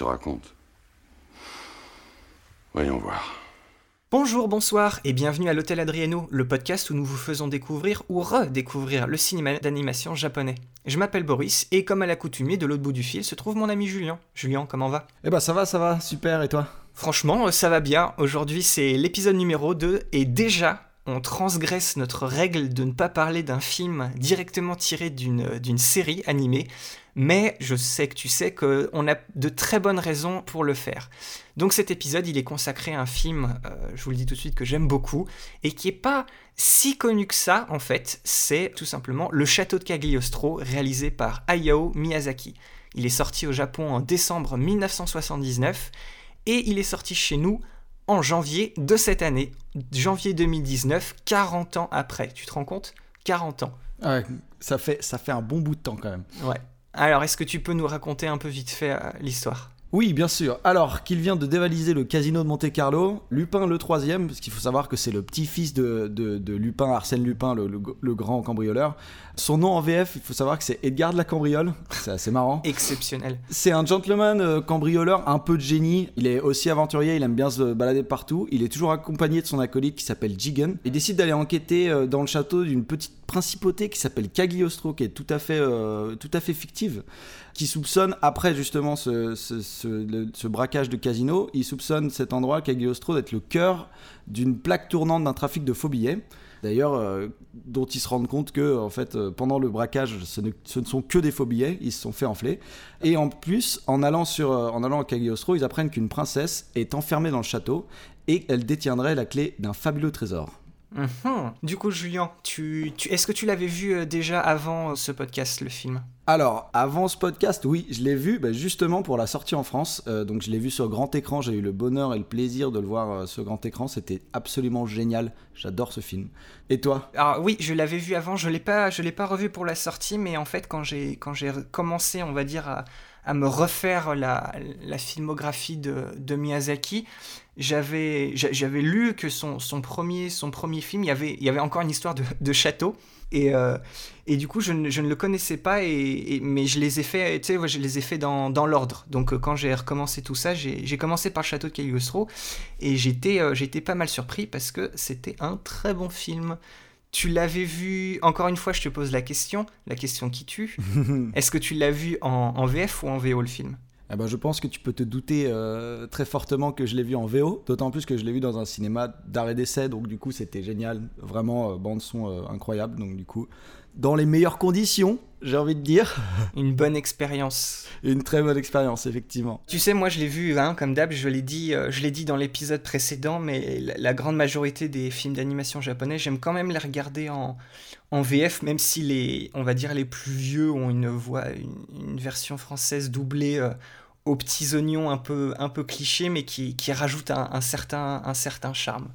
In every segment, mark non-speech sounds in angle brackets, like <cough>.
Te raconte. Voyons voir. Bonjour, bonsoir et bienvenue à l'Hôtel Adriano, le podcast où nous vous faisons découvrir ou redécouvrir le cinéma d'animation japonais. Je m'appelle Boris et comme à l'accoutumée, de l'autre bout du fil se trouve mon ami Julien. Julien, comment va? Eh bah ça va, ça va, super, et toi? Franchement, euh, ça va bien. Aujourd'hui, c'est l'épisode numéro 2 et déjà, on transgresse notre règle de ne pas parler d'un film directement tiré d'une d'une série animée, mais je sais que tu sais qu'on a de très bonnes raisons pour le faire. Donc cet épisode, il est consacré à un film, euh, je vous le dis tout de suite, que j'aime beaucoup, et qui est pas si connu que ça, en fait, c'est tout simplement Le Château de Cagliostro, réalisé par Hayao Miyazaki. Il est sorti au Japon en décembre 1979, et il est sorti chez nous en janvier de cette année, janvier 2019, 40 ans après. Tu te rends compte? 40 ans. Ouais, ça fait, ça fait un bon bout de temps quand même. Ouais. Alors, est-ce que tu peux nous raconter un peu vite fait euh, l'histoire? Oui, bien sûr. Alors qu'il vient de dévaliser le casino de Monte Carlo, Lupin le troisième, parce qu'il faut savoir que c'est le petit-fils de, de- de Lupin, Arsène Lupin, le, le- le grand cambrioleur. Son nom en VF, il faut savoir que c'est Edgar de la Cambriole. C'est assez marrant. <laughs> Exceptionnel. C'est un gentleman euh, cambrioleur, un peu de génie. Il est aussi aventurier, il aime bien se balader partout. Il est toujours accompagné de son acolyte qui s'appelle Jigen. Il décide d'aller enquêter euh, dans le château d'une petite principauté qui s'appelle Cagliostro, qui est tout à fait, euh, tout à fait fictive. Qui soupçonne, après justement ce, braquage de casino, il soupçonne cet endroit, Cagliostro, d'être le cœur d'une plaque tournante d'un trafic de faux billets. D'ailleurs, euh, dont ils se rendent compte que, en fait, euh, pendant le braquage, ce ne, ce ne sont que des faux billets, ils se sont fait enfler. Et en plus, en allant, sur, euh, en allant à Cagliostro, ils apprennent qu'une princesse est enfermée dans le château et elle détiendrait la clé d'un fabuleux trésor. Mhm. Du coup, Julien, tu, tu- est-ce que tu l'avais vu euh, déjà avant euh, ce podcast, le film? Alors, avant ce podcast, oui, je l'ai vu bah, justement pour la sortie en France. Euh, donc, je l'ai vu sur grand écran. J'ai eu le bonheur et le plaisir de le voir euh, sur grand écran. C'était absolument génial. J'adore ce film. Et toi? Alors oui, je l'avais vu avant, je l'ai pas, je l'ai pas revu pour la sortie, mais en fait, quand j'ai, quand j'ai commencé, on va dire, à, à me refaire la, la filmographie de, de Miyazaki, j'avais, j'a- j'avais lu que son, son premier, son premier film, il y avait, il y avait encore une histoire de, de château. Et, euh, et du coup, je ne, je ne le connaissais pas, et, mais je les ai fait, ouais, je les ai fait dans, dans l'ordre. Donc, euh, quand j'ai recommencé tout ça, j'ai commencé par le château de Cagliostro, et j'étais euh, pas mal surpris parce que c'était un très bon film. Tu l'avais vu, encore une fois, je te pose la question, la question qui tue. <laughs> Est-ce que tu l'as vu en, en VF ou en VO le film? Eh ben, je pense que tu peux te douter euh, très fortement que je l'ai vu en VO, d'autant plus que je l'ai vu dans un cinéma d'arrêt d'essai, donc du coup c'était génial, vraiment euh, bande son euh, incroyable, donc du coup dans les meilleures conditions, j'ai envie de dire, <laughs> Une bonne expérience. une très bonne expérience effectivement. Tu sais, moi je l'ai vu, hein, comme d'hab, je l'ai dit, euh, je l'ai dit dans l'épisode précédent, mais la, la grande majorité des films d'animation japonais, j'aime quand même les regarder en, en VF, même si les, on va dire les plus vieux ont une voix, une, une version française doublée euh, aux petits oignons un peu, un peu cliché, mais qui, qui rajoute un, un certain, un certain charme.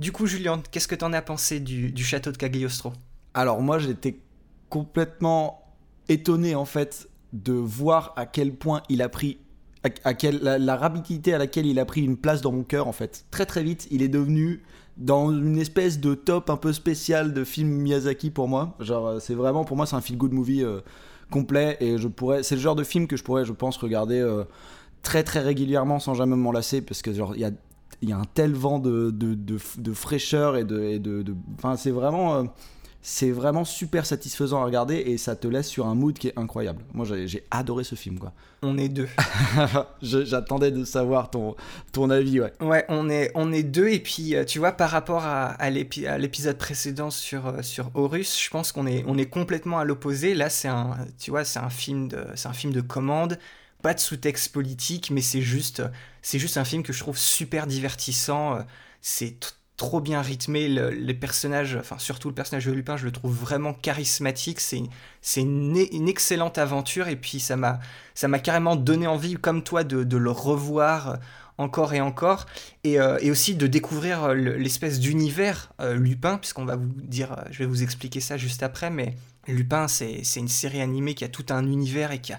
Du coup, Julien, qu'est-ce que t'en as pensé du, du château de Cagliostro? Alors moi j'étais complètement étonné en fait de voir à quel point il a pris à, à la, rapidité à laquelle il a pris une place dans mon cœur en fait. Très très vite, il est devenu dans une espèce de top un peu spécial de film Miyazaki pour moi. Genre euh, c'est vraiment pour moi c'est un feel good movie euh, complet et je pourrais c'est le genre de film que je pourrais je pense regarder euh, très très régulièrement sans jamais m'en lasser parce que genre il y a il y a un tel vent de, de, de, fraîcheur et de et de, enfin c'est vraiment c'est vraiment super satisfaisant à regarder et ça te laisse sur un mood qui est incroyable. Moi, j'ai adoré ce film, quoi. <laughs> On est deux. <laughs> J'attendais de savoir ton, ton avis, ouais. Ouais, on est, on est deux, et puis euh, tu vois, par rapport à, à l'épi- à l'épisode précédent sur, euh, sur Horus, je pense qu'on est, on est complètement à l'opposé. Là, c'est un, tu vois, c'est un film de, c'est un film de commande, pas de sous-texte politique, mais c'est juste, c'est juste un film que je trouve super divertissant. euh, C'est trop bien rythmé. les personnages, enfin surtout le personnage de Lupin, je le trouve vraiment charismatique. C'est une, excellente aventure et puis ça m'a carrément donné envie, comme toi, de, le revoir encore et encore, et, euh, aussi de découvrir l'espèce d'univers euh, Lupin, puisqu'on va vous dire, euh, je vais vous expliquer ça juste après, mais Lupin, c'est une série animée qui a tout un univers et qui a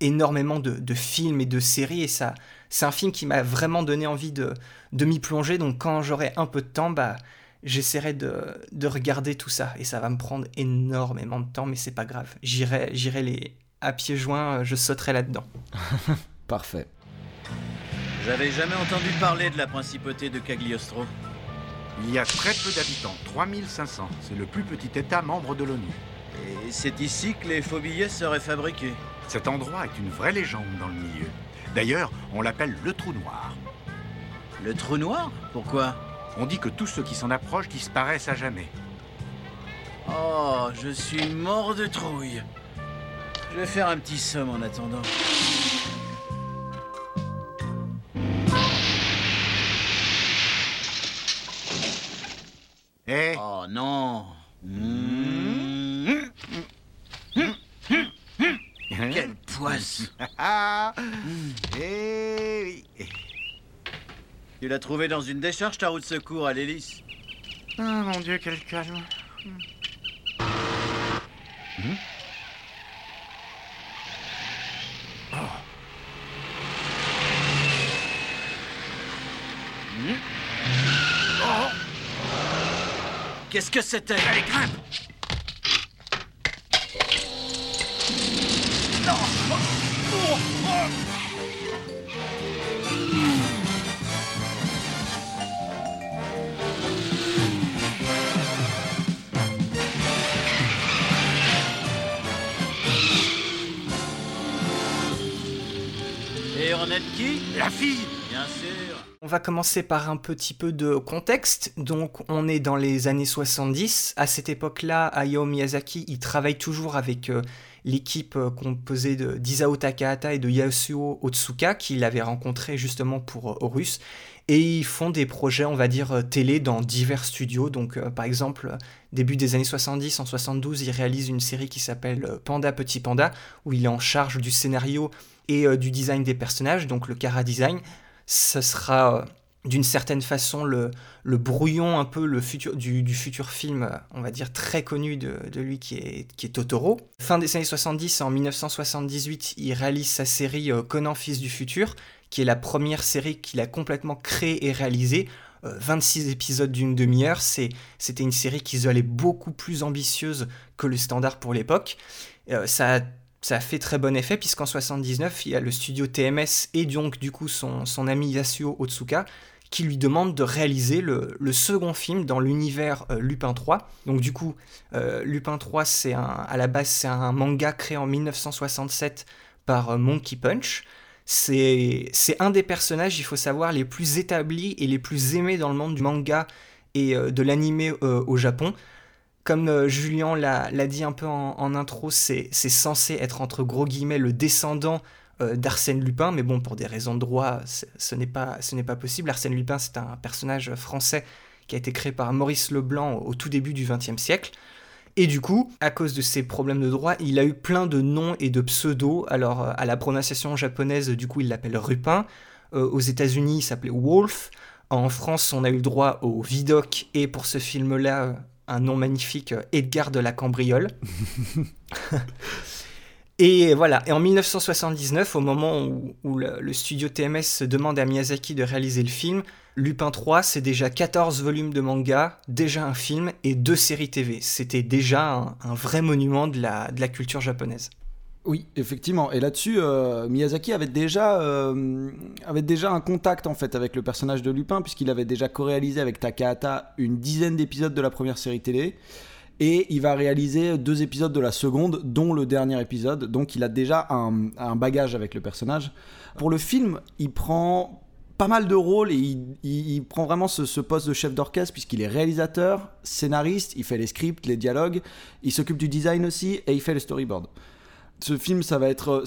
énormément de films et de séries, et ça, c'est un film qui m'a vraiment donné envie de, de m'y plonger, donc quand j'aurai un peu de temps, bah, j'essaierai de, de, regarder tout ça, et ça va me prendre énormément de temps, mais c'est pas grave, j'irai les à pieds joints, je sauterai là-dedans. <laughs> Parfait. J'avais jamais entendu parler de la principauté de Cagliostro. Il y a très peu d'habitants, 3500. C'est le plus petit État membre de l'ONU. Et c'est ici que les faux billets seraient fabriqués. Cet endroit est une vraie légende dans le milieu. D'ailleurs, on l'appelle le trou noir. Le trou noir Pourquoi On dit que tous ceux qui s'en approchent disparaissent à jamais. Oh, je suis mort de trouille. Je vais faire un petit somme en attendant. Eh Oh non <laughs> Quelle <laughs> Eh oui. Tu l'as trouvé dans une décharge, ta roue de secours à l'hélice Ah mon Dieu, quel calme. Qu'est-ce que c'était? Allez, grimpe Et on est qui? La fille Bien sûr on va commencer par un petit peu de contexte. Donc, on est dans les années 70. À cette époque-là, Hayao Miyazaki, il travaille toujours avec euh, l'équipe euh, composée de d'Isao Takahata et de Yasuo Otsuka, qu'il avait rencontré justement pour euh, Horus. Et ils font des projets, on va dire, télé dans divers studios. Donc, par exemple, début des années 70, en 72, il réalise une série qui s'appelle Panda Petit Panda, où il est en charge du scénario et du design des personnages, donc le Kara Design ce sera euh, d'une certaine façon le, le, brouillon un peu le futur, du, du, futur film, euh, on va dire très connu de, de, lui qui est, qui est Totoro. Fin des années 70, en 1978, il réalise sa série euh, Conan Fils du futur, qui est la première série qu'il a complètement créée et réalisée. 26 épisodes d'une demi-heure, c'était une série qui se beaucoup plus ambitieuse que le standard pour l'époque. ça a ça fait très bon effet puisqu'en 79, il y a le studio TMS et donc du coup son, ami Yasuo Otsuka qui lui demande de réaliser le, second film dans l'univers euh, Lupin 3. Donc du coup, euh, Lupin 3, c'est un, à la base, c'est un manga créé en 1967 par euh, Monkey Punch. C'est un des personnages, il faut savoir, les plus établis et les plus aimés dans le monde du manga et de l'anime au Japon comme euh, Julien l'a dit un peu en, intro, c'est censé être entre gros guillemets le descendant euh, d'Arsène Lupin, mais bon, pour des raisons de droit, ce n'est pas, possible. Arsène Lupin, c'est un personnage français qui a été créé par Maurice Leblanc au, tout début du XXe siècle. Et du coup, à cause de ces problèmes de droit, il a eu plein de noms et de pseudos. Alors, euh, à la prononciation japonaise, du coup, il l'appelle Rupin. aux États-Unis, il s'appelait Wolf. En France, on a eu le droit au Vidoc. Et pour ce film-là, un nom magnifique, euh, Edgar de la Cambriole. <laughs> et voilà, et en 1979, au moment où, le, studio TMS demande à Miyazaki de réaliser le film, Lupin 3, c'est déjà 14 volumes de manga, déjà un film et deux séries TV. C'était déjà un, vrai monument de la culture japonaise. Oui, effectivement. Et là-dessus, euh, Miyazaki avait déjà, euh, avait déjà un contact en fait avec le personnage de Lupin, puisqu'il avait déjà co-réalisé avec Takahata une dizaine d'épisodes de la première série télé. Et il va réaliser deux épisodes de la seconde, dont le dernier épisode. Donc il a déjà un, bagage avec le personnage. Pour le film, il prend pas mal de rôles et il, prend vraiment ce, poste de chef d'orchestre puisqu'il est réalisateur, scénariste, il fait les scripts, les dialogues, il s'occupe du design aussi et il fait le storyboard. Ce film, ça va être,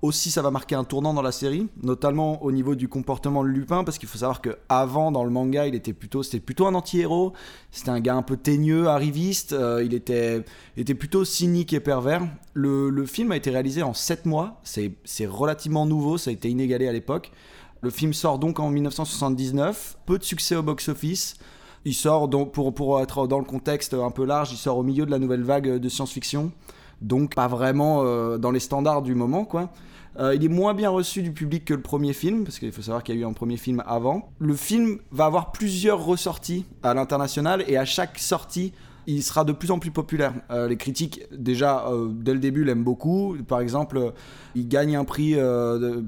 aussi, ça va marquer un tournant dans la série, notamment au niveau du comportement de Lupin, parce qu'il faut savoir que avant dans le manga, il était plutôt, c'était plutôt un anti-héros. C'était un gars un peu teigneux, arriviste. euh, il était, plutôt cynique et pervers. Le, film a été réalisé en 7 mois. C'est, c'est relativement nouveau. Ça a été inégalé à l'époque. Le film sort donc en 1979. Peu de succès au box-office. Il sort donc pour, pour être dans le contexte un peu large, il sort au milieu de la nouvelle vague de science-fiction donc pas vraiment euh, dans les standards du moment quoi. Euh, il est moins bien reçu du public que le premier film, parce qu'il faut savoir qu'il y a eu un premier film avant. Le film va avoir plusieurs ressorties à l'international, et à chaque sortie, il sera de plus en plus populaire. Euh, les critiques, déjà, dès le début, l'aiment beaucoup. Par exemple, il gagne un prix, de,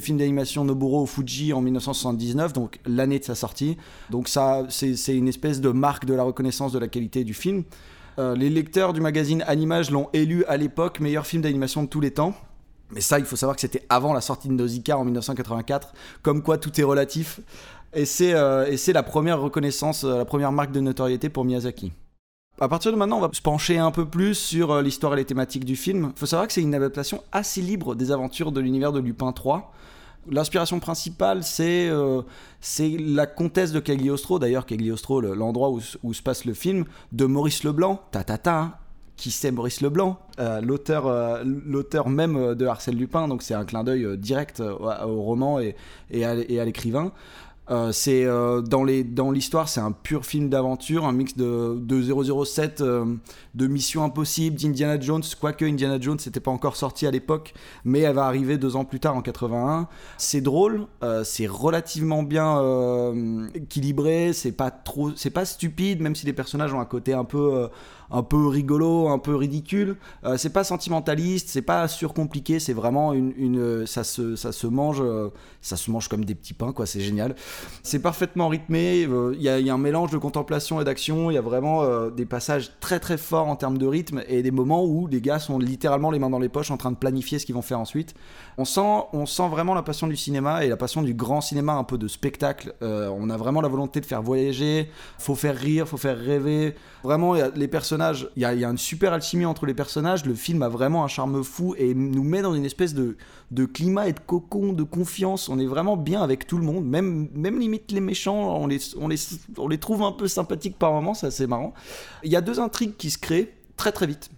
film d'animation Noburo au Fuji en 1979, donc l'année de sa sortie. Donc ça, c'est une espèce de marque de la reconnaissance de la qualité du film. Euh, les lecteurs du magazine Animage l'ont élu à l'époque meilleur film d'animation de tous les temps. Mais ça, il faut savoir que c'était avant la sortie de Nausicaa en 1984. Comme quoi, tout est relatif. Et c'est euh, la première reconnaissance, euh, la première marque de notoriété pour Miyazaki. À partir de maintenant, on va se pencher un peu plus sur l'histoire et les thématiques du film. Il faut savoir que c'est une adaptation assez libre des aventures de l'univers de Lupin 3. L'inspiration principale, c'est euh, c'est la comtesse de Cagliostro, d'ailleurs Cagliostro, le- l'endroit où, se passe le film, de Maurice Leblanc, ta ta hein. qui c'est Maurice Leblanc, Euh, l'auteur euh, l'auteur même de Arsène Lupin, donc c'est un clin d'œil direct au, roman et à l'écrivain. Euh, c'est euh, dans les dans l'histoire, c'est un pur film d'aventure, un mix de, de 007, euh, de Mission Impossible, d'Indiana Jones, quoique Indiana Jones n'était pas encore sorti à l'époque, mais elle va arriver deux ans plus tard en 81. C'est drôle, c'est relativement bien équilibré, c'est pas trop, c'est pas stupide, même si les personnages ont un côté un peu un peu rigolo, un peu ridicule. Euh, c'est pas sentimentaliste, c'est pas surcompliqué, c'est vraiment une, une ça se ça se mange euh, ça se mange comme des petits pains quoi, c'est génial. C'est parfaitement rythmé, euh, il y, a- un mélange de contemplation et d'action, il y a vraiment euh, des passages très très forts en termes de rythme et des moments où les gars sont littéralement les mains dans les poches en train de planifier ce qu'ils vont faire ensuite. On sent, on sent vraiment la passion du cinéma et la passion du grand cinéma, un peu de spectacle. Euh, on a vraiment la volonté de faire voyager, faut faire rire, faut faire rêver. Vraiment, les personnages, il y, a, une super alchimie entre les personnages. Le film a vraiment un charme fou et nous met dans une espèce de, climat et de cocon, de confiance. On est vraiment bien avec tout le monde, même, limite les méchants, on les, trouve un peu sympathiques par moments, c'est assez marrant. Il y a deux intrigues qui se créent très très vite.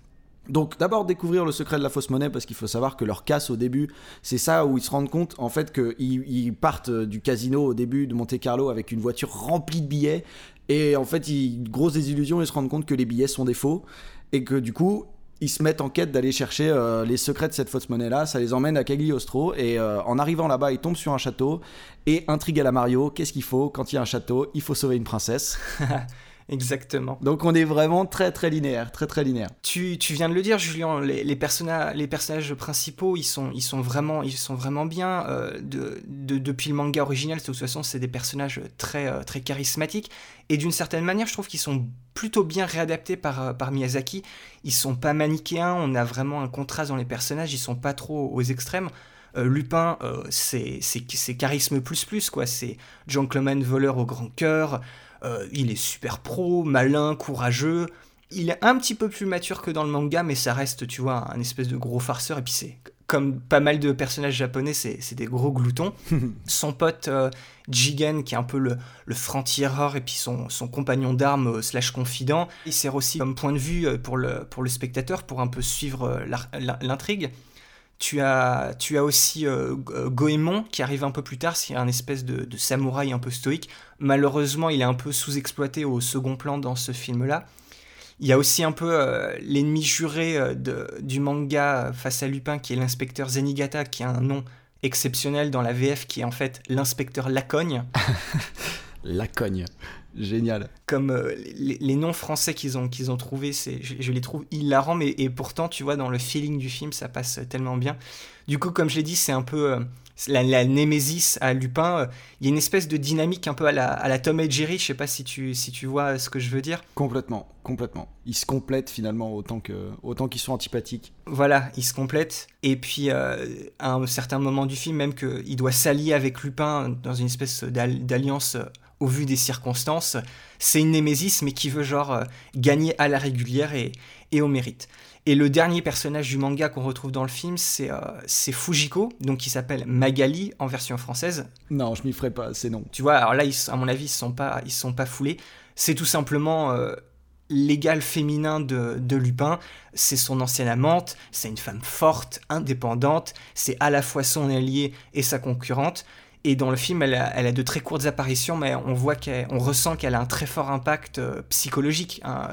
Donc d'abord découvrir le secret de la fausse monnaie parce qu'il faut savoir que leur casse au début, c'est ça où ils se rendent compte en fait qu'ils ils partent du casino au début de Monte Carlo avec une voiture remplie de billets et en fait ils grosse désillusion, ils se rendent compte que les billets sont des faux et que du coup ils se mettent en quête d'aller chercher euh, les secrets de cette fausse monnaie là, ça les emmène à Cagliostro et euh, en arrivant là-bas ils tombent sur un château et intrigue à la Mario, qu'est-ce qu'il faut? Quand il y a un château Il faut sauver une princesse. <laughs> Exactement. Donc on est vraiment très très linéaire, très très linéaire. Tu, tu viens de le dire, Julien, les, les, personna- les personnages principaux, ils sont, ils sont, vraiment, ils sont vraiment bien. euh, de, de- depuis le manga original, de toute façon, c'est des personnages très, euh, très charismatiques. Et d'une certaine manière, je trouve qu'ils sont plutôt bien réadaptés par, euh, par Miyazaki. Ils sont pas manichéens, on a vraiment un contraste dans les personnages, ils sont pas trop aux extrêmes. Euh, Lupin, euh, c'est charisme plus plus, quoi. C'est gentleman voleur au grand cœur. Euh, il est super pro, malin, courageux. Il est un petit peu plus mature que dans le manga, mais ça reste, tu vois, un espèce de gros farceur. Et puis c'est comme pas mal de personnages japonais, c'est des gros gloutons. <laughs> son pote euh, Jigen, qui est un peu le, le franc-tireur, et puis son, son compagnon d'armes euh, slash confident, il sert aussi comme point de vue pour le, pour le spectateur, pour un peu suivre l'intrigue. Tu as, tu aussi euh, Go- Goemon qui arrive un peu plus tard, c'est un espèce de, samouraï un peu stoïque. Malheureusement, il est un peu sous-exploité au second plan dans ce film-là. Il y a aussi un peu euh, l'ennemi juré euh, du manga face à Lupin, qui est l'inspecteur Zenigata, qui a un nom exceptionnel dans la VF, qui est en fait l'inspecteur Lacogne. <laughs> La cogne. Génial. Comme euh, les, les noms français qu'ils ont, qu'ils ont trouvés, je, je les trouve hilarants, mais et pourtant, tu vois, dans le feeling du film, ça passe tellement bien. Du coup, comme je l'ai dit, c'est un peu euh, la, la némésis à Lupin. euh, Il y a une espèce de dynamique un peu à la, à la Tom et Jerry, je sais pas si tu, si tu vois ce que je veux dire. Complètement, complètement. Ils se complètent finalement autant que autant qu'ils sont antipathiques. Voilà, ils se complètent. Et puis, à un certain moment du film, même qu'il doit s'allier avec Lupin dans une espèce d'al- d'alliance au vu des circonstances. C'est une némésis, mais qui veut genre euh, gagner à la régulière et, et au mérite. Et le dernier personnage du manga qu'on retrouve dans le film, c'est euh, Fujiko, donc qui s'appelle Magali en version française. Non, je m'y ferai pas, c'est non. Tu vois, alors là, ils, à mon avis, ils ne sont, pas, ils sont pas foulés. C'est tout simplement euh, l'égal féminin de, de Lupin. C'est son ancienne amante, c'est une femme forte, indépendante, c'est à la fois son allié et sa concurrente. Et dans le film, elle a, de très courtes apparitions, mais on voit qu'on ressent qu'elle a un très fort impact euh, psychologique hein,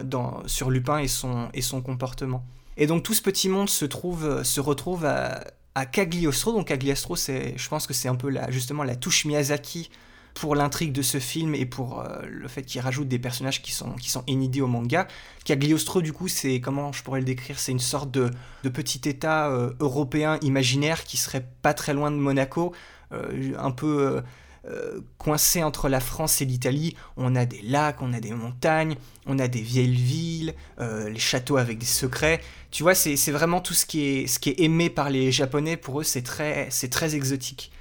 sur Lupin et son, comportement. Et donc tout ce petit monde se, se retrouve à, Cagliostro. Donc Cagliostro, je pense que c'est un peu justement la touche Miyazaki pour l'intrigue de ce film et pour euh, le fait qu'il rajoute des personnages qui sont, qui inédits au manga. Cagliostro, du coup, c'est, comment je pourrais le décrire, c'est une sorte de, petit état euh, européen imaginaire qui serait pas très loin de Monaco, euh, un peu euh, coincé entre la France et l'Italie. On a des lacs, on a des montagnes, on a des vieilles villes, euh, les châteaux avec des secrets. Tu vois, c'est vraiment tout ce qui, est, ce aimé par les Japonais. Pour eux, c'est très exotique.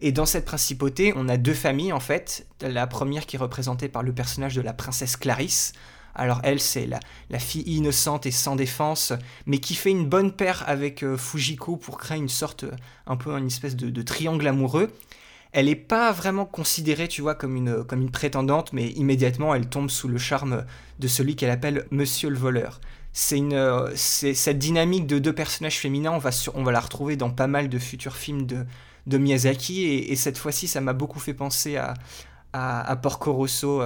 Et dans cette principauté, on a deux familles en fait. La première qui est représentée par le personnage de la princesse Clarisse. Alors elle, c'est la, fille innocente et sans défense, mais qui fait une bonne paire avec Fujiko pour créer une sorte, un peu une espèce de, triangle amoureux. Elle n'est pas vraiment considérée, tu vois, comme une, comme une prétendante, mais immédiatement elle tombe sous le charme de celui qu'elle appelle Monsieur le voleur. C'est une, c'est cette dynamique de deux personnages féminins, on va, on va la retrouver dans pas mal de futurs films de, de Miyazaki, et, cette fois-ci, ça m'a beaucoup fait penser à, à, Porco Rosso.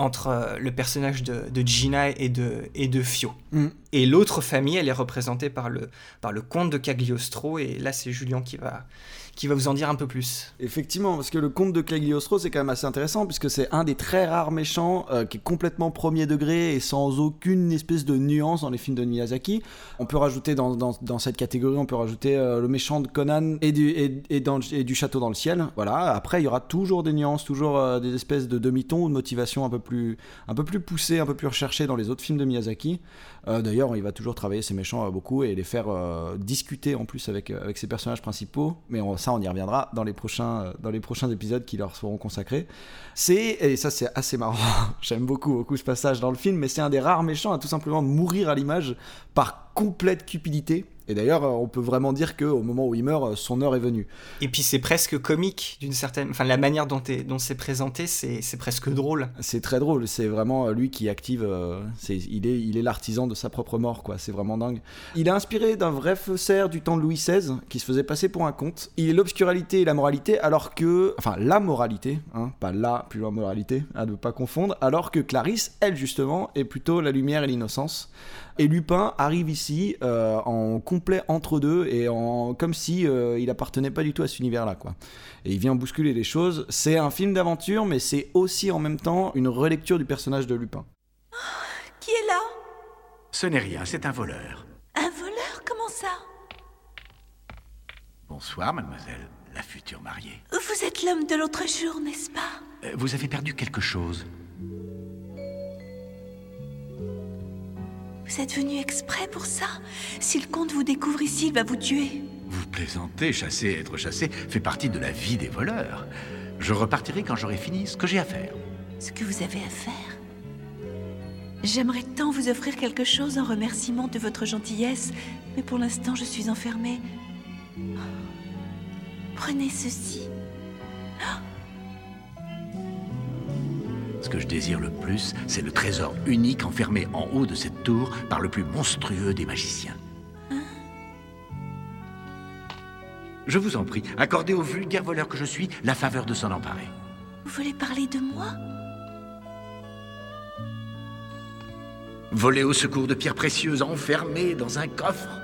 Entre euh, le personnage de, de Gina et de, et de Fio. Mm. Et l'autre famille, elle est représentée par le, par le comte de Cagliostro, et là c'est Julien qui va, qui va vous en dire un peu plus. Effectivement, parce que le conte de Cagliostro, c'est quand même assez intéressant, puisque c'est un des très rares méchants euh, qui est complètement premier degré et sans aucune espèce de nuance dans les films de Miyazaki. On peut rajouter dans, dans, cette catégorie, on peut rajouter euh, le méchant de Conan et du, et, du château dans le ciel. Voilà, après, il y aura toujours des nuances, toujours euh, des espèces de demi-tons ou de motivations un peu, plus, un peu plus poussées, un peu plus recherchées dans les autres films de Miyazaki. D'ailleurs, il va toujours travailler ses méchants beaucoup et les faire discuter en plus avec, avec ses personnages principaux, mais on, ça on y reviendra dans les prochains, euh, dans les prochains épisodes qui leur seront consacrés. C'est, et ça c'est assez marrant, <laughs> j'aime beaucoup, beaucoup ce passage dans le film, mais c'est un des rares méchants à tout simplement mourir à l'image par complète cupidité et d'ailleurs, on peut vraiment dire qu'au moment où il meurt, son heure est venue. Et puis c'est presque comique d'une certaine, enfin la manière dont, dont c'est présenté, c'est presque drôle. C'est très drôle. C'est vraiment lui qui active. Euh, il est, il est l'artisan de sa propre mort, quoi. C'est vraiment dingue. Il est inspiré d'un vrai faussaire du temps de Louis XVI qui se faisait passer pour un comte. Il est l'obscuralité et la moralité, alors que, enfin la moralité, hein, pas la plus loin moralité, à ne pas confondre. Alors que Clarisse, elle justement, est plutôt la lumière et l'innocence. Et Lupin arrive ici euh, en complet entre deux et en comme si euh, il appartenait pas du tout à cet univers-là, quoi. Et il vient bousculer les choses. C'est un film d'aventure, mais c'est aussi en même temps une relecture du personnage de Lupin. <gasps> qui est là? Ce n'est rien, c'est un voleur. Un voleur? Comment ça? Bonsoir, mademoiselle, la future mariée. Vous êtes l'homme de l'autre jour, n'est-ce pas? Euh, Vous avez perdu quelque chose. Vous êtes venu exprès pour ça? Si le comte vous découvre ici, il va vous tuer. Vous plaisantez, chasser, être chassé fait partie de la vie des voleurs. Je repartirai quand j'aurai fini ce que j'ai à faire. Ce que vous avez à faire? J'aimerais tant vous offrir quelque chose en remerciement de votre gentillesse, mais pour l'instant je suis enfermée. Prenez ceci. Ce que je désire le plus, c'est le trésor unique enfermé en haut de cette tour par le plus monstrueux des magiciens. Je vous en prie, accordez au vulgaire voleur que je suis la faveur de s'en emparer. Vous voulez parler de moi? Voler au secours de pierres précieuses enfermées dans un coffre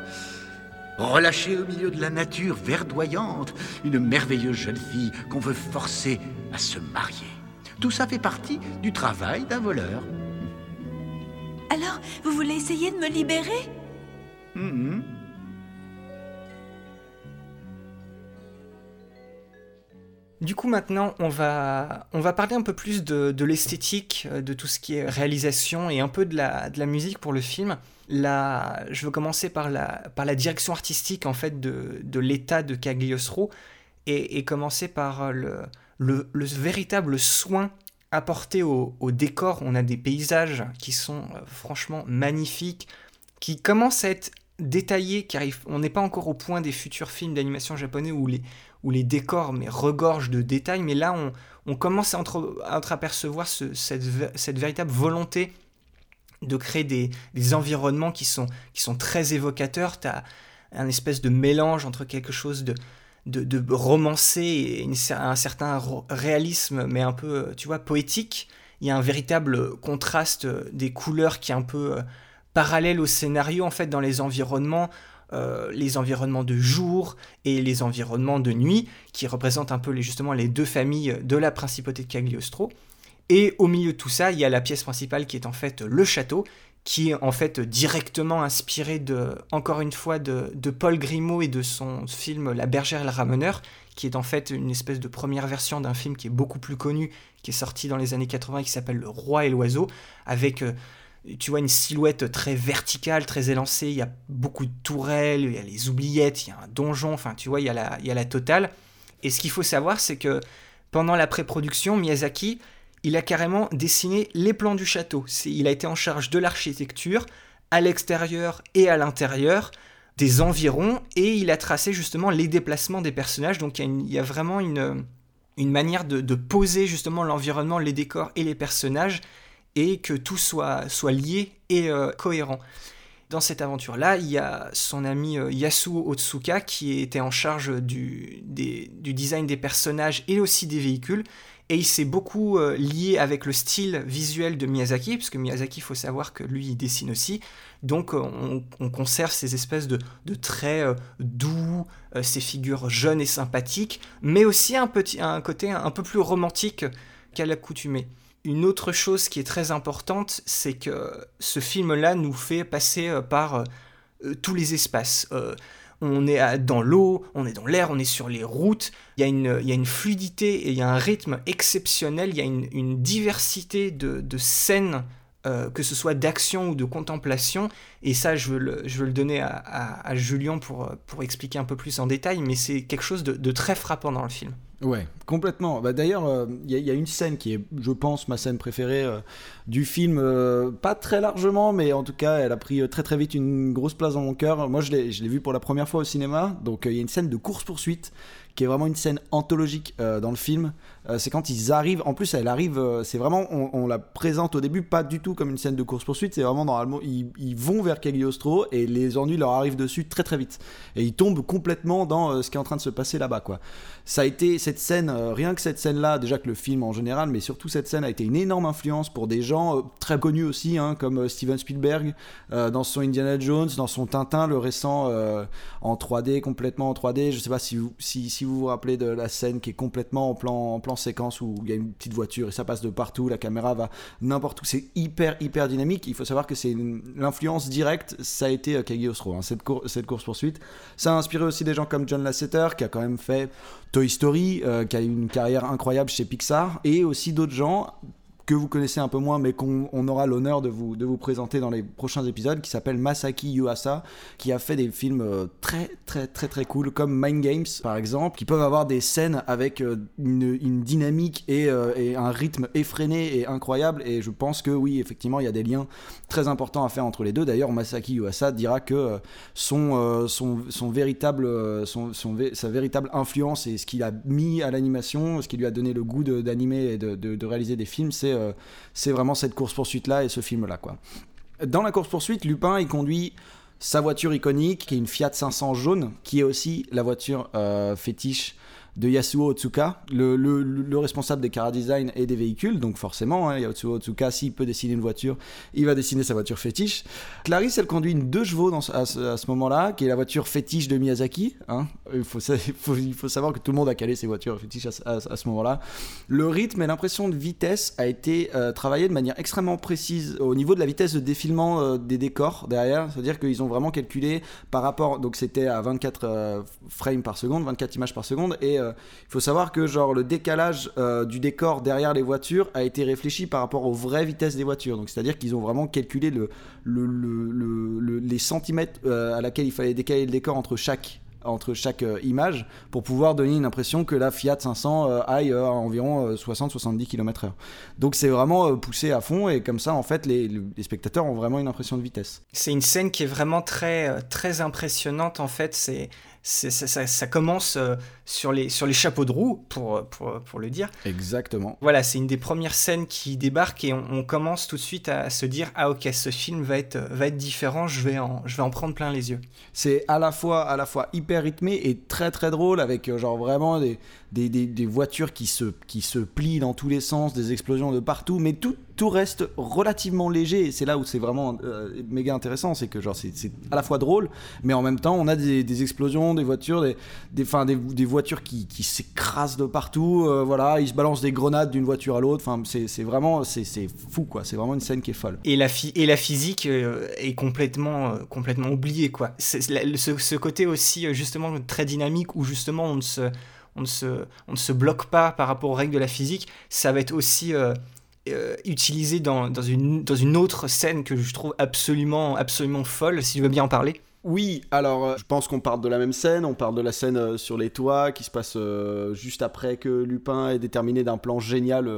Relâcher au milieu de la nature verdoyante une merveilleuse jeune fille qu'on veut forcer à se marier. Tout ça fait partie du travail d'un voleur. Alors, vous voulez essayer de me libérer? Mm-hmm. Du coup, maintenant, on va, on va parler un peu plus de, l'esthétique, euh, de tout ce qui est réalisation et un peu de la, de la musique pour le film. Là, je veux commencer par la, par la direction artistique en fait de, de l'état de Cagliostro et, et commencer par le, le, véritable soin apporté au, décor. On a des paysages qui sont euh, franchement magnifiques, qui commencent à être détaillé car on n'est pas encore au point des futurs films d'animation japonais où les, décors mais regorgent de détails, mais là on, commence à, entre, entreapercevoir ce, cette, véritable volonté de créer des, des, environnements qui sont, qui sont très évocateurs. Tu as un espèce de mélange entre quelque chose de, de, une, un certain réalisme, mais un peu, tu vois, poétique. Il y a un véritable contraste des couleurs qui est un peu parallèle au scénario, en fait, dans les environnements. Euh, les environnements de jour et les environnements de nuit, qui représentent un peu les, justement les deux familles de la principauté de Cagliostro. Et au milieu de tout ça, il y a la pièce principale qui est en fait le château, qui est en fait directement inspiré de, encore une fois, de, Paul Grimaud et de son film La bergère et le rameneur, qui est en fait une espèce de première version d'un film qui est beaucoup plus connu, qui est sorti dans les années 80 et qui s'appelle Le roi et l'oiseau, avec euh, tu vois une silhouette très verticale, très élancée, il y a beaucoup de tourelles, il y a les oubliettes, il y a un donjon, enfin tu vois, il y a la, il y a la totale. Et ce qu'il faut savoir, c'est que pendant la pré-production, Miyazaki, il a carrément dessiné les plans du château. Il a été en charge de l'architecture, à l'extérieur et à l'intérieur, des environs, et il a tracé justement les déplacements des personnages. Donc il y a, vraiment une, manière de, poser justement l'environnement, les décors et les personnages et que tout soit, lié et euh, cohérent. Dans cette aventure-là, il y a son ami euh, Yasuo Otsuka qui était en charge du, design des personnages et aussi des véhicules. Et il s'est beaucoup euh, lié avec le style visuel de Miyazaki, parce que Miyazaki, il faut savoir que lui, il dessine aussi. Donc on, conserve ces espèces de, traits doux, ces figures jeunes et sympathiques, mais aussi un, petit, un côté un peu plus romantique qu'à l'accoutumée. Une autre chose qui est très importante, c'est que ce film-là nous fait passer euh, par euh, tous les espaces. Euh, on est dans l'eau, on est dans l'air, on est sur les routes. Il y, a une, fluidité et il y a un rythme exceptionnel. Il y a une, diversité de, scènes, que ce soit d'action ou de contemplation. Et ça, je veux le, donner à, Julien pour, pour expliquer un peu plus en détail, mais c'est quelque chose de très frappant dans le film. Ouais, complètement. Bah, D'ailleurs, euh, il y, a une scène qui est, je pense, ma scène préférée euh, du film. Euh, pas très largement, mais en tout cas, elle a pris très très vite une grosse place dans mon cœur. Moi, je l'ai vu pour la première fois au cinéma. Donc, il y a une scène de course-poursuite qui est vraiment une scène anthologique dans le film. C'est quand ils arrivent, en plus elle arrive, c'est vraiment, on, la présente au début pas du tout comme une scène de course-poursuite, c'est vraiment normalement, ils, vont vers Cagliostro et les ennuis leur arrivent dessus très très vite. Et ils tombent complètement dans ce qui est en train de se passer là-bas, quoi ça a été cette scène, euh, rien que cette scène-là, déjà que le film en général, mais surtout cette scène a été une énorme influence pour des gens euh, très connus aussi, hein, comme euh, Steven Spielberg dans son Indiana Jones, dans son Tintin, le récent en 3D, complètement en 3D. Je sais pas si vous, si, si, vous vous rappelez de la scène qui est complètement en plan séquence où il y a une petite voiture et ça passe de partout, la caméra va n'importe où. C'est hyper, hyper dynamique. Il faut savoir que c'est l'influence directe, ça a été Cagliostro, hein, cette, cette course-poursuite. Ça a inspiré aussi des gens comme John Lasseter, qui a quand même fait Toy Story, euh, qui a eu une carrière incroyable chez Pixar, et aussi d'autres gens que vous connaissez un peu moins, mais qu'on aura l'honneur de vous, de vous présenter dans les prochains épisodes, qui s'appelle Masaki Yuasa, qui a fait des films euh, très très très très cool, comme Mind Games par exemple, qui peuvent avoir des scènes avec euh, une, dynamique et, euh, et, un rythme effréné et incroyable. Et je pense que oui, effectivement, il y a des liens très importants à faire entre les deux. D'ailleurs, Masaki Yuasa dira que son, son, son véritable, son, sa véritable influence et ce qu'il a mis à l'animation, ce qui lui a donné le goût d'animer et de réaliser des films, c'est euh, c'est vraiment cette course-poursuite-là et ce film-là. quoi. Dans la course-poursuite, Lupin, il conduit sa voiture iconique, qui est une Fiat 500 jaune, qui est aussi la voiture euh, fétiche de Yasuo Otsuka, le, le, responsable des car design et des véhicules. Donc forcément, hein, Yasuo Otsuka, s'il peut dessiner une voiture, il va dessiner sa voiture fétiche. Clarisse, elle conduit une 2 chevaux à, ce, moment-là, qui est la voiture fétiche de Miyazaki. Hein. Il, faut, il, faut, savoir que tout le monde a calé ses voitures fétiches à, ce moment-là. Le rythme et l'impression de vitesse a été euh, travaillé de manière extrêmement précise au niveau de la vitesse de défilement euh, des décors derrière. C'est-à-dire qu'ils ont vraiment calculé par rapport, donc c'était à 24 euh, frames par seconde, 24 images par seconde, et il faut savoir que genre le décalage euh, du décor derrière les voitures a été réfléchi par rapport aux vraies vitesses des voitures. Donc c'est-à-dire qu'ils ont vraiment calculé le, les centimètres euh, à laquelle il fallait décaler le décor entre chaque entre chaque euh, image pour pouvoir donner une impression que la Fiat 500 euh, aille euh, à environ 60-70 km/h. Donc c'est vraiment poussé à fond et comme ça en fait les, spectateurs ont vraiment une impression de vitesse. C'est une scène qui est vraiment très très impressionnante en fait. Ça, ça, ça, commence euh, sur, les, sur les chapeaux de roue, pour, pour, pour le dire. Exactement. Voilà, c'est une des premières scènes qui débarque et on, on, commence tout de suite à se dire ah ok, ce film va être, va être différent, je vais, en, je vais en prendre plein les yeux. C'est à la fois à la fois hyper rythmé et très très drôle avec euh, genre vraiment des, des, des, des, voitures qui se, qui se plient dans tous les sens, des explosions de partout, mais tout, tout reste relativement léger. Et c'est là où c'est vraiment euh, méga intéressant, c'est que genre c'est à la fois drôle, mais en même temps on a des, explosions, des voitures, des, fin, des, voitures qui, s'écrasent de partout. Euh, voilà, ils se balancent des grenades d'une voiture à l'autre. Enfin, c'est vraiment c'est fou quoi. C'est vraiment une scène qui est folle. Et la, et la physique euh, est complètement euh, complètement oubliée quoi. Ce, ce, côté aussi justement très dynamique où justement on ne se on ne, se, on ne se bloque pas par rapport aux règles de la physique, ça va être aussi euh, utilisé dans, dans, une, dans une autre scène que je trouve absolument, absolument folle, si tu veux bien en parler. Oui, alors euh, je pense qu'on parle de la même scène, on parle de la scène euh, sur les toits qui se passe euh, juste après que Lupin est déterminé d'un plan génial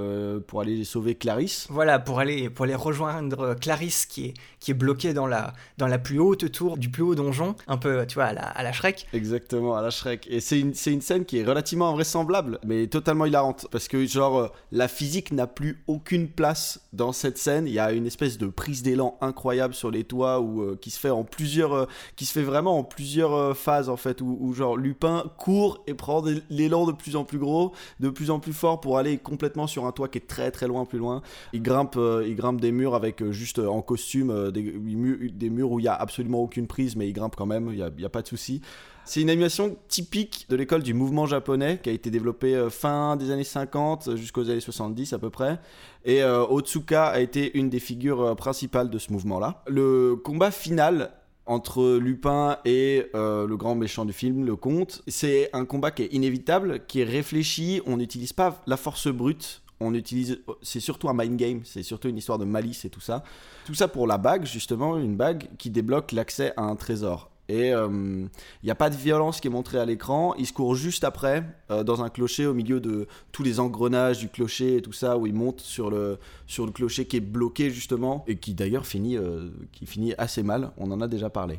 pour aller sauver Clarisse. Voilà, pour aller, pour aller rejoindre Clarisse qui est, qui est bloquée dans la, dans la plus haute tour du plus haut donjon, un peu, tu vois, à la, à la Shrek. Exactement, à la Shrek. Et c'est une, une scène qui est relativement invraisemblable, mais totalement hilarante, parce que genre, la physique n'a plus aucune place dans cette scène, il y a une espèce de prise d'élan incroyable sur les toits où, qui se fait en plusieurs qui se fait vraiment en plusieurs euh, phases en fait, où, genre Lupin court et prend l'élan de plus en plus gros, de plus en plus fort pour aller complètement sur un toit qui est très très loin plus loin. Il grimpe, euh, il grimpe des murs avec euh, juste en costume des, murs où il y a absolument aucune prise, mais il grimpe quand même, il n'y a, a, pas de souci. C'est une animation typique de l'école du mouvement japonais qui a été développée fin des années 50 jusqu'aux années 70 à peu près. Et Otsuka a été une des figures principales de ce mouvement-là. Le combat final entre Lupin et euh, le grand méchant du film, le comte. C'est un combat qui est inévitable, qui est réfléchi. On n'utilise pas la force brute. On utilise, c'est surtout un mind game, c'est surtout une histoire de malice et tout ça. Tout ça pour la bague, justement, une bague qui débloque l'accès à un trésor. Et il euh, n'y a pas de violence qui est montrée à l'écran. Il se court juste après, euh, dans un clocher, au milieu de tous les engrenages du clocher et tout ça, où il monte sur le, sur le clocher qui est bloqué justement, et qui d'ailleurs finit, euh, finit assez mal. On en a déjà parlé.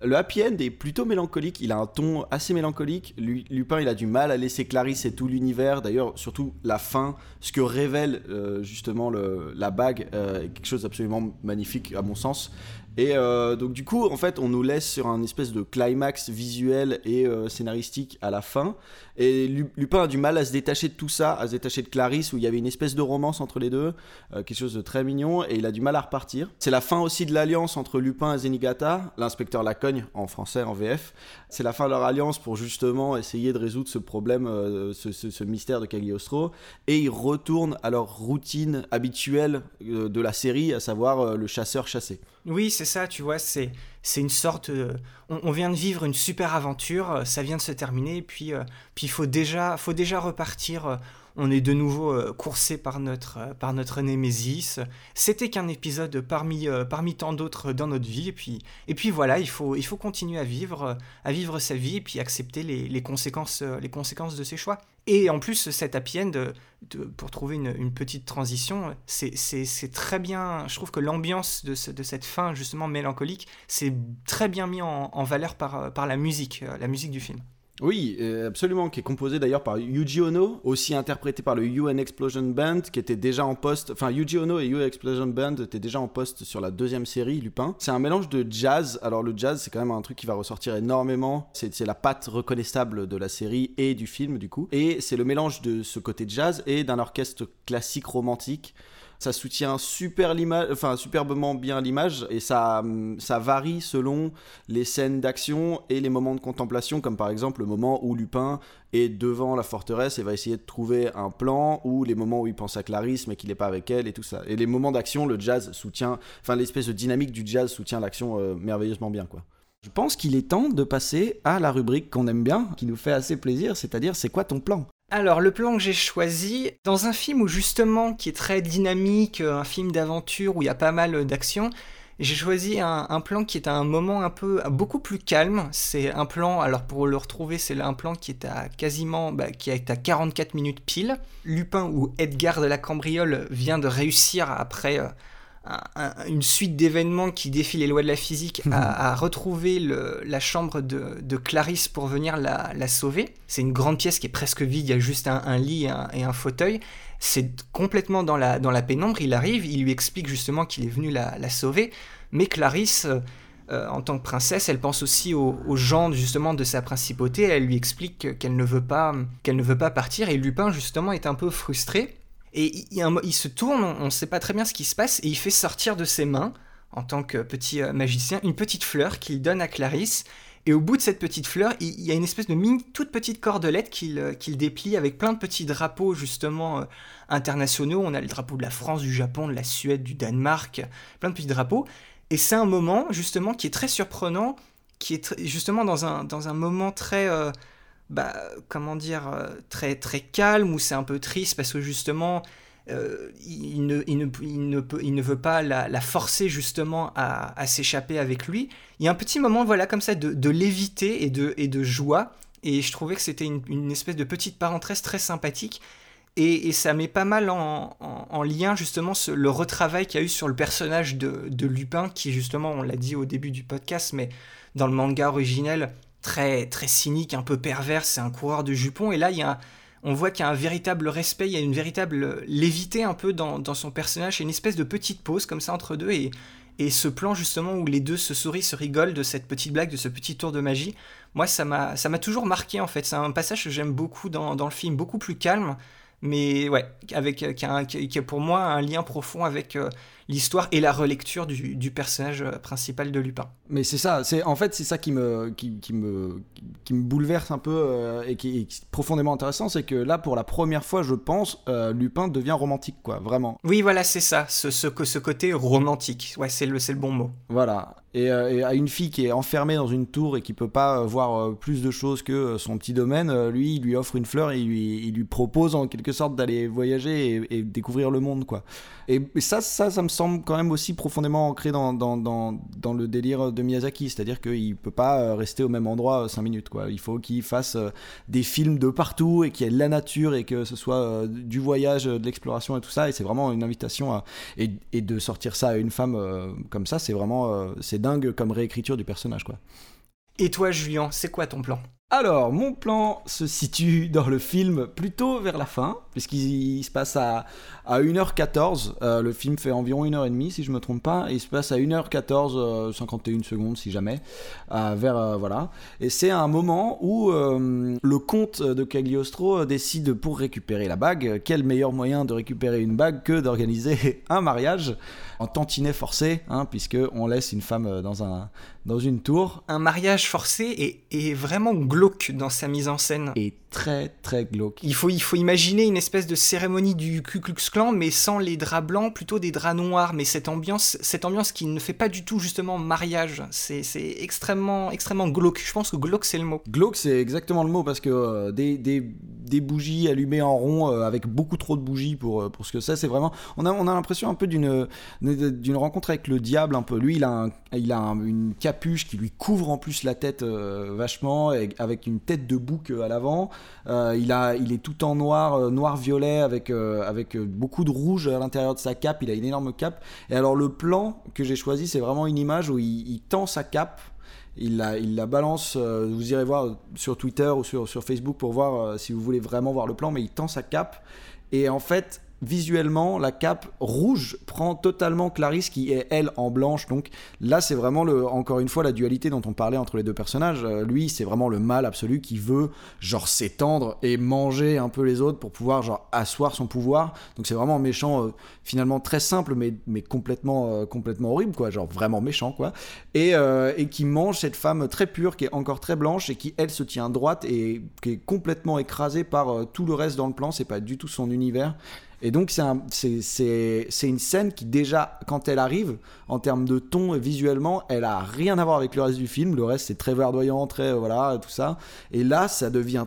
Le happy end est plutôt mélancolique, il a un ton assez mélancolique. Lupin, il a du mal à laisser Clarisse et tout l'univers. D'ailleurs, surtout la fin, ce que révèle euh, justement la bague, est quelque chose d'absolument magnifique à mon sens. Et euh, donc du coup, en fait, on nous laisse sur un espèce de climax visuel et euh, scénaristique à la fin. Et Lupin a du mal à se détacher de tout ça, à se détacher de Clarisse, où il y avait une espèce de romance entre les deux, euh, quelque chose de très mignon, et il a du mal à repartir. C'est la fin aussi de l'alliance entre Lupin et Zenigata, l'inspecteur Lacogne en français, en VF. C'est la fin de leur alliance pour justement essayer de résoudre ce problème, ce, mystère de Cagliostro. Et ils retournent à leur routine habituelle de la série, à savoir le chasseur-chassé. Oui, c'est ça, tu vois, c'est une sorte de... on, vient de vivre une super aventure, ça vient de se terminer, puis euh, puis faut déjà faut déjà repartir. On est de nouveau euh, coursé par notre euh, par notre némésis. C'était qu'un épisode parmi euh, parmi tant d'autres dans notre vie, et puis et puis voilà, il faut il faut continuer à vivre à vivre sa vie, et puis accepter les, les conséquences les conséquences de ses choix. Et en plus, cet happy end, pour trouver une, petite transition, c'est très bien. Je trouve que l'ambiance de, de, cette fin, justement mélancolique, c'est très bien mis en, en, valeur par, par la musique, la musique du film. Oui, absolument, qui est composé d'ailleurs par Yuji Ono, aussi interprété par le UN Explosion Band, qui était déjà en poste. Enfin, Yuji Ono et UN Explosion Band étaient déjà en poste sur la deuxième série, Lupin. C'est un mélange de jazz. Alors, le jazz, c'est quand même un truc qui va ressortir énormément. C'est la patte reconnaissable de la série et du film, du coup. Et c'est le mélange de ce côté jazz et d'un orchestre classique romantique ça soutient enfin superbement bien l'image et ça, ça varie selon les scènes d'action et les moments de contemplation, comme par exemple le moment où Lupin est devant la forteresse et va essayer de trouver un plan, ou les moments où il pense à Clarisse mais qu'il n'est pas avec elle et tout ça. Et les moments d'action, le jazz soutient, enfin l'espèce de dynamique du jazz soutient l'action euh, merveilleusement bien quoi. Je pense qu'il est temps de passer à la rubrique qu'on aime bien, qui nous fait assez plaisir, c'est-à-dire c'est quoi ton plan? Alors, le plan que j'ai choisi, dans un film où justement, qui est très dynamique, un film d'aventure où il y a pas mal d'action, J'ai choisi un, plan qui est à un moment un peu beaucoup plus calme. C'est un plan, alors pour le retrouver, c'est un plan qui est à quasiment, bah, qui est à 44 minutes pile. Lupin ou Edgar de la Cambriole vient de réussir après euh, une suite d'événements qui défient les lois de la physique à, retrouver la chambre de, Clarisse pour venir la, sauver. C'est une grande pièce qui est presque vide, il y a juste un, lit et un, fauteuil. C'est complètement dans la, dans la pénombre, il arrive, il lui explique justement qu'il est venu la, sauver, mais Clarisse, euh, en tant que princesse, elle pense aussi aux, gens justement de sa principauté, elle lui explique qu'elle ne veut pas qu'elle ne veut pas partir, et Lupin justement est un peu frustré, et il, se tourne, on ne sait pas très bien ce qui se passe, et il fait sortir de ses mains, en tant que petit euh, magicien, une petite fleur qu'il donne à Clarisse, et au bout de cette petite fleur, il, y a une espèce de mini, toute petite cordelette qu'il euh, déplie avec plein de petits drapeaux justement euh, internationaux. On a le drapeau de la France, du Japon, de la Suède, du Danemark, plein de petits drapeaux. Et c'est un moment justement qui est très surprenant, qui est justement dans un, dans un moment très... bah, comment dire, très, très calme, où c'est un peu triste parce que justement, euh, il, ne, il, ne, il, ne peut, il, ne, veut pas la, forcer justement à, à s'échapper avec lui. Il y a un petit moment voilà comme ça de, de lévité et de, et de joie, et je trouvais que c'était une, une, espèce de petite parenthèse très sympathique. Et, et ça met pas mal en, en, lien justement le retravail qu'il y a eu sur le personnage de, de Lupin, qui justement, on l'a dit au début du podcast, mais dans le manga originel, très, très cynique, un peu pervers, c'est un coureur de jupons. Et là, il y a on voit qu'il y a un véritable respect, il y a une véritable lévité un peu dans, son personnage, une espèce de petite pause comme ça entre deux, et, et ce plan justement où les deux se sourient, se rigolent de cette petite blague, de ce petit tour de magie, moi ça m'a toujours marqué en fait, c'est un passage que j'aime beaucoup dans, dans, le film, beaucoup plus calme, mais ouais, avec, qui, a, qui, pour moi un lien profond avec euh, l'histoire et la relecture du, personnage euh, principal de Lupin. Mais c'est ça, c'est en fait c'est ça qui me qui, me qui me bouleverse un peu euh, et, qui, est profondément intéressant, c'est que là pour la première fois, je pense, euh, Lupin devient romantique quoi, vraiment. Oui, voilà, c'est ça, ce, ce, ce côté romantique. Ouais, c'est le c'est le bon mot. Voilà. Et, à une fille qui est enfermée dans une tour et qui peut pas voir plus de choses que son petit domaine, lui, il lui offre une fleur et il lui, propose en quelque sorte d'aller voyager et, découvrir le monde quoi. Et, ça, ça, ça me semble quand même aussi profondément ancré dans, dans, dans, le délire de Miyazaki, c'est-à-dire qu'il peut pas euh, rester au même endroit 5 euh, minutes. Quoi. Il faut qu'il fasse euh, des films de partout et qu'il y ait de la nature et que ce soit du voyage, de l'exploration et tout ça. Et c'est vraiment une invitation à. Et, de sortir ça à une femme comme ça, c'est vraiment. c'est comme réécriture du personnage. quoi. Et toi, Julien, c'est quoi ton plan? Alors, mon plan se situe dans le film plutôt vers la fin, puisqu'il se passe à, à 1h14. Euh, le film fait environ 1h30, si je me trompe pas. Et il se passe à 1h14, 51 euh, secondes, si jamais. Euh, vers, voilà. Et c'est un moment où le comte de Cagliostro décide, pour récupérer la bague, quel meilleur moyen de récupérer une bague que d'organiser <laughs> un mariage en tantinet forcé, hein, puisqu'on laisse une femme dans, un, dans une tour. Un mariage forcé est, est vraiment glauque dans sa mise en scène. Et très très glauque. Il faut, il faut imaginer une espèce de cérémonie du Ku Klux Klan, mais sans les draps blancs, plutôt des draps noirs. Mais cette ambiance, cette ambiance qui ne fait pas du tout justement mariage, c'est extrêmement, extrêmement glauque. Je pense que glauque c'est le mot. Glauque c'est exactement le mot parce que euh, des, des, des, bougies allumées en rond euh, avec beaucoup trop de bougies pour, euh, pour ce que c'est, c'est vraiment. On a, on a l'impression un peu d'une d'une rencontre avec le diable un peu. Lui, il a, il a une capuche qui lui couvre en plus la tête vachement, avec une tête de bouc à l'avant. Euh, il, il est tout en noir, euh, noir-violet, avec, euh, avec beaucoup de rouge à l'intérieur de sa cape. Il a une énorme cape. Et alors, le plan que j'ai choisi, c'est vraiment une image où il, tend sa cape. Il la, balance, vous irez voir sur Twitter ou sur, sur Facebook pour voir si vous voulez vraiment voir le plan, mais il tend sa cape. Et en fait, visuellement, la cape rouge prend totalement Clarisse qui est elle en blanche. Donc là, c'est vraiment le, encore une fois la dualité dont on parlait entre les deux personnages. Euh, lui, c'est vraiment le mal absolu qui veut genre s'étendre et manger un peu les autres pour pouvoir genre asseoir son pouvoir. Donc c'est vraiment méchant, euh, finalement très simple mais, mais complètement, euh, complètement horrible quoi, genre vraiment méchant quoi. Et, et qui mange cette femme très pure qui est encore très blanche et qui elle se tient droite et qui est complètement écrasée par tout le reste dans le plan. C'est pas du tout son univers. Et donc, c'est une scène qui, déjà, quand elle arrive, en termes de ton et visuellement, elle a rien à voir avec le reste du film. Le reste, c'est très verdoyant, très. voilà, tout ça. Et là, ça devient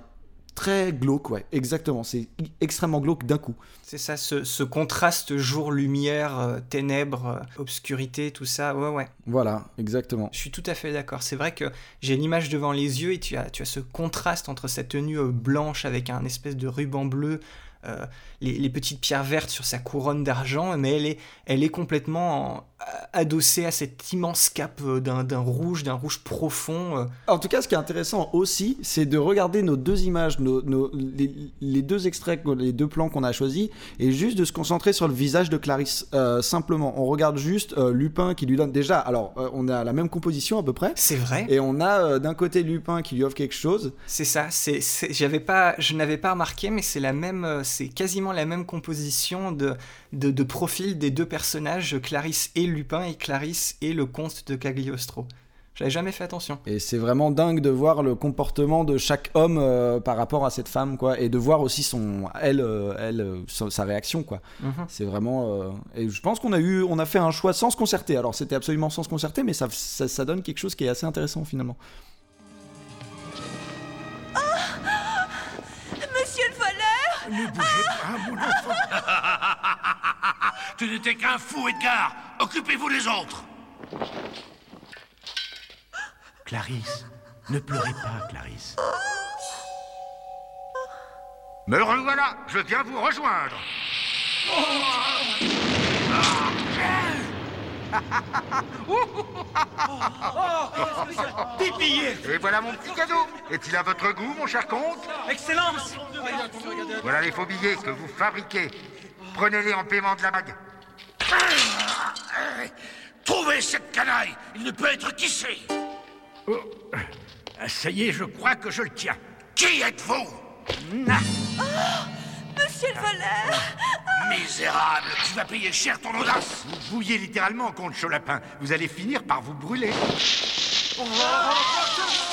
très glauque, ouais, exactement. C'est extrêmement glauque d'un coup. C'est ça, ce, ce contraste jour-lumière, euh, ténèbres, euh, obscurité, tout ça, ouais, ouais. Voilà, exactement. Je suis tout à fait d'accord. C'est vrai que j'ai l'image devant les yeux et tu as, tu as ce contraste entre cette tenue euh, blanche avec un espèce de ruban bleu, euh, les, les petites pierres vertes sur sa couronne d'argent, mais elle est, elle est complètement en- adossée à cette immense cape euh, d'un rouge, d'un rouge profond. euh. En tout cas, ce qui est intéressant aussi, c'est de regarder nos deux images, nos, nos- les, les deux extraits, les deux plans qu'on a choisis, et juste de se concentrer sur le visage de Clarisse. Euh, simplement, on regarde juste euh, Lupin qui lui donne déjà. Alors, euh, on a la même composition à peu près. C'est vrai. Et on a euh, d'un côté Lupin qui lui offre quelque chose. C'est ça, c'est, j'avais pas, je n'avais pas remarqué, mais c'est la même, euh, c'est quasiment la même composition de, de, de profil des deux personnages, Clarisse et Lupin, et Clarisse et le comte de Cagliostro. J'avais jamais fait attention. Et c'est vraiment dingue de voir le comportement de chaque homme euh, par rapport à cette femme, quoi. Et de voir aussi son, elle, euh, elle, euh, sa, sa réaction, quoi. Mhm. C'est vraiment. euh, Et je pense qu'on a eu, on a fait un choix sans se concerter. Alors c'était absolument sans se concerter, mais ça, ça, ça donne quelque chose qui est assez intéressant finalement. Monsieur le voleur Ne bougez pas, mon enfant. <laughs> tu n'étais qu'un fou, Edgar. Occupez-vous des autres. Clarisse, ne pleurez pas, Clarisse. Me revoilà, je viens vous rejoindre. Dépillé Et voilà mon petit cadeau. Est-il à votre goût, mon cher comte? Excellence Voilà les faux billets que vous fabriquez. Prenez-les en paiement de la bague. Trouvez cette canaille. Il ne peut être qui c'est Oh, Ça y est, je crois que je le tiens. Qui êtes-vous? Monsieur le voleur. Misérable, tu vas payer cher ton audace. Vous bouillez littéralement, comte Cholapin. Vous allez finir par vous brûler. Prenez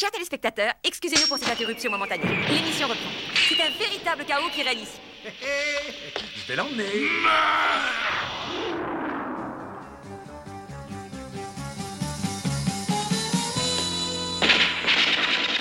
Chers téléspectateurs, excusez-nous pour cette interruption momentanée. L'émission reprend. C'est un véritable chaos qui règne ici. <laughs> Je vais l'emmener.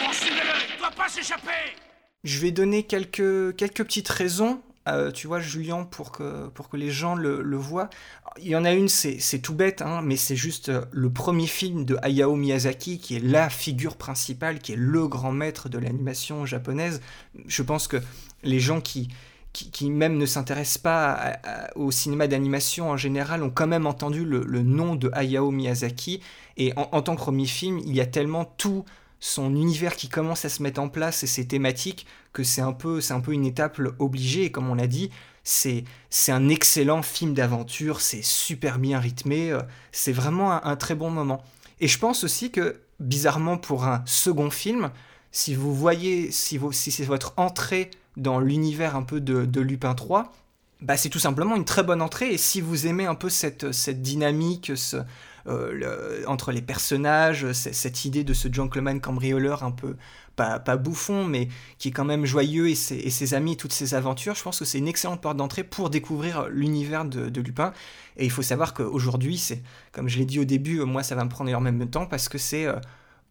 Poursuivez-le Il doit pas s'échapper Je vais donner quelques, quelques petites raisons, euh, tu vois, Julien, pour que, pour que les gens le, voient. Il y en a une, c'est tout bête, hein, mais c'est juste euh, le premier film de Hayao Miyazaki, qui est la figure principale, qui est le grand maître de l'animation japonaise. Je pense que les gens qui, qui, qui même ne s'intéressent pas au cinéma d'animation en général ont quand même entendu le, le nom de Hayao Miyazaki. Et en, en tant que premier film, il y a tellement tout son univers qui commence à se mettre en place et ses thématiques que c'est un peu c'est un peu une étape obligée et comme on l'a dit c'est c'est un excellent film d'aventure c'est super bien rythmé euh, c'est vraiment un, très bon moment. Et je pense aussi que bizarrement pour un second film si vous voyez si, si c'est votre entrée dans l'univers un peu de, de Lupin 3 bah, c'est tout simplement une très bonne entrée et si vous aimez un peu cette, cette dynamique ce, le- entre les personnages, cette idée de ce gentleman cambrioleur un peu, pas, bouffon, mais qui est quand même joyeux et ses, et amis, toutes ses aventures, je pense que c'est une excellente porte d'entrée pour découvrir l'univers de, Lupin. Et il faut savoir qu'aujourd'hui, c'est, comme je l'ai dit au début, euh, moi ça va me prendre énormément de temps parce que c'est euh,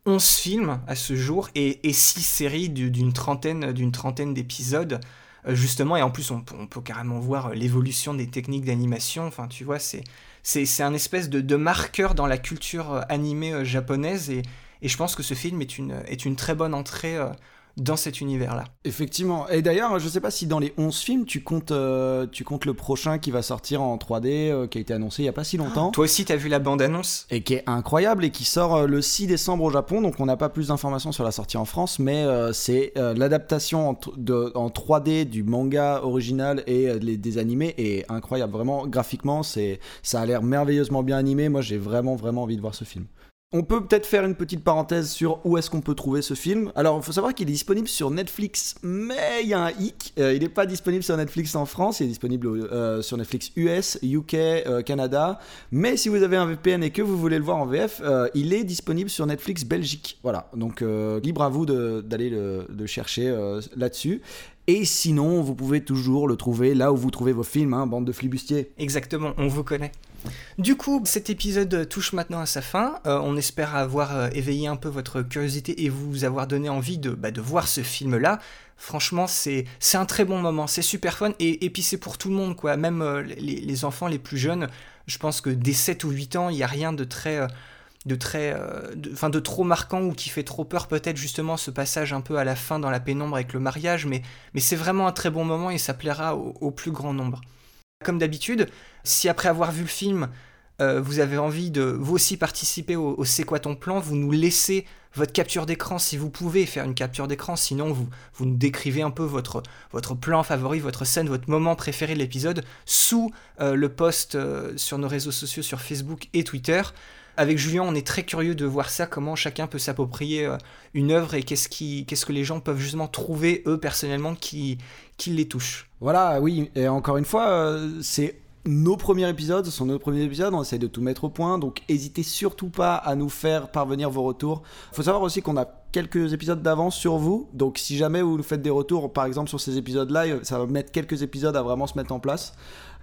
11 films à ce jour et, et 6 séries du- d'une trentaine, d'une trentaine d'épisodes. Euh, justement, et en plus, on, peut- on peut carrément voir euh, l'évolution des techniques d'animation. Enfin, tu vois, c'est c'est un espèce de, de marqueur dans la culture euh, animée euh, japonaise et, et je pense que ce film est une, est une très bonne entrée euh, dans cet univers-là. Effectivement. Et d'ailleurs, je sais pas si dans les 11 films, tu comptes, euh, tu comptes le prochain qui va sortir en 3D, euh, qui a été annoncé il y a pas si longtemps. Toi aussi, t'as vu la bande-annonce? Et qui est incroyable et qui sort euh, le 6 décembre au Japon. Donc on n'a pas plus d'informations sur la sortie en France, mais euh, c'est l'adaptation en, en 3D du manga original et les- des animés est incroyable. Vraiment, graphiquement, c'est, ça a l'air merveilleusement bien animé. Moi, j'ai vraiment, vraiment envie de voir ce film. On peut peut-être faire une petite parenthèse sur où est-ce qu'on peut trouver ce film. Alors, il faut savoir qu'il est disponible sur Netflix, mais il y a un hic. Euh, il n'est pas disponible sur Netflix en France, il est disponible euh, sur Netflix US, UK, euh, Canada. Mais si vous avez un VPN et que vous voulez le voir en VF, il est disponible sur Netflix Belgique. Voilà, donc libre à vous d'aller le, le, chercher là-dessus. Et sinon, vous pouvez toujours le trouver là où vous trouvez vos films, hein, bande de flibustiers. Exactement, on vous connaît. Du coup, cet épisode touche maintenant à sa fin. Euh, on espère avoir euh, éveillé un peu votre curiosité et vous avoir donné envie de, bah, voir ce film-là. Franchement, c'est un très bon moment, c'est super fun et, puis c'est pour tout le monde, quoi. Même euh, les, enfants les plus jeunes, je pense que dès 7 ou 8 ans, il n'y a rien de très. de très trop marquant ou qui fait trop peur peut-être justement ce passage un peu à la fin dans la pénombre avec le mariage mais, mais c'est vraiment un très bon moment et ça plaira au plus grand nombre. Comme d'habitude, si après avoir vu le film, euh, vous avez envie de vous aussi participer au, C'est quoi ton plan, vous nous laissez votre capture d'écran si vous pouvez faire une capture d'écran, sinon vous, nous décrivez un peu votre, votre plan favori, votre scène, votre moment préféré de l'épisode sous euh, le post euh, sur nos réseaux sociaux, sur Facebook et Twitter. Avec Julien, on est très curieux de voir ça, comment chacun peut s'approprier une œuvre et qu'est-ce, qui, qu'est-ce que les gens peuvent justement trouver, eux, personnellement, qui, qui les touche. Voilà, oui, et encore une fois, c'est nos premiers épisodes, ce sont nos premiers épisodes, on essaye de tout mettre au point, donc n'hésitez surtout pas à nous faire parvenir vos retours. Il faut savoir aussi qu'on a quelques épisodes d'avance sur vous, donc si jamais vous nous faites des retours, par exemple sur ces épisodes-là, ça va mettre quelques épisodes à vraiment se mettre en place.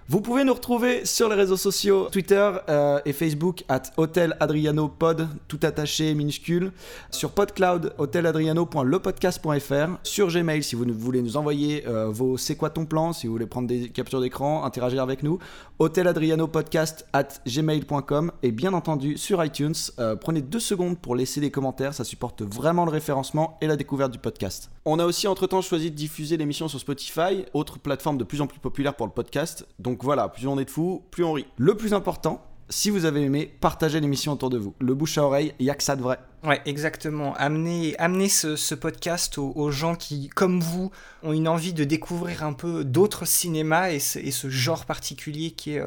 Vous pouvez nous retrouver sur les réseaux sociaux Twitter euh, et Facebook at Hotel Adriano Pod, tout attaché minuscule. Sur PodCloud, hoteladriano.lepodcast.fr. Sur Gmail, si vous voulez nous envoyer euh, vos C'est quoi ton plan, si vous voulez prendre des captures d'écran, interagir avec nous. Hoteladrianopodcast at gmail.com. Et bien entendu, sur iTunes, euh, prenez deux secondes pour laisser des commentaires, ça supporte vraiment le référencement et la découverte du podcast. On a aussi entre-temps choisi de diffuser l'émission sur Spotify, autre plateforme de plus en plus populaire pour le podcast. Donc donc voilà, plus on est de fous, plus on rit. Le plus important, si vous avez aimé, partagez l'émission autour de vous. Le bouche à oreille, il n'y a que ça de vrai. Ouais, exactement. Amenez, amenez ce, podcast aux, gens qui, comme vous, ont une envie de découvrir un peu d'autres cinémas et ce, genre particulier qui est, euh,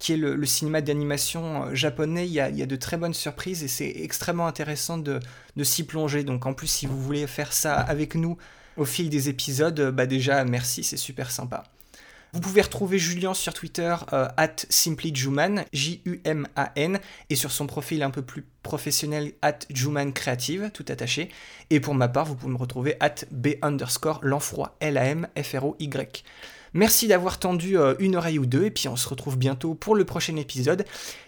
qui est le, cinéma d'animation euh, japonais. Il y, a, il y, a, de très bonnes surprises et c'est extrêmement intéressant de, de s'y plonger. Donc en plus, si vous voulez faire ça avec nous au fil des épisodes, bah déjà, merci, c'est super sympa. Vous pouvez retrouver Julien sur Twitter euh, at simplyjuman, J-U-M-A-N, et sur son profil un peu plus professionnel at Juman Creative, tout attaché. Et pour ma part, vous pouvez me retrouver at B underscore l'enfroy, L-A-M-F-R-O-Y. Merci d'avoir tendu euh, une oreille ou deux, et puis on se retrouve bientôt pour le prochain épisode.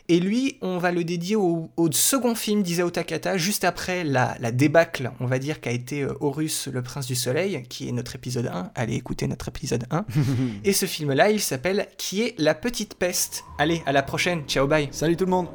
Et lui, on va le dédier au, second film d'Isao Takata, juste après la, débâcle, on va dire, qu'a été euh, Horus, le prince du soleil, qui est notre épisode 1. Allez écoutez notre épisode 1. <laughs> et ce film-là, il s'appelle Qui est la petite peste Allez, à la prochaine, ciao bye Salut tout le monde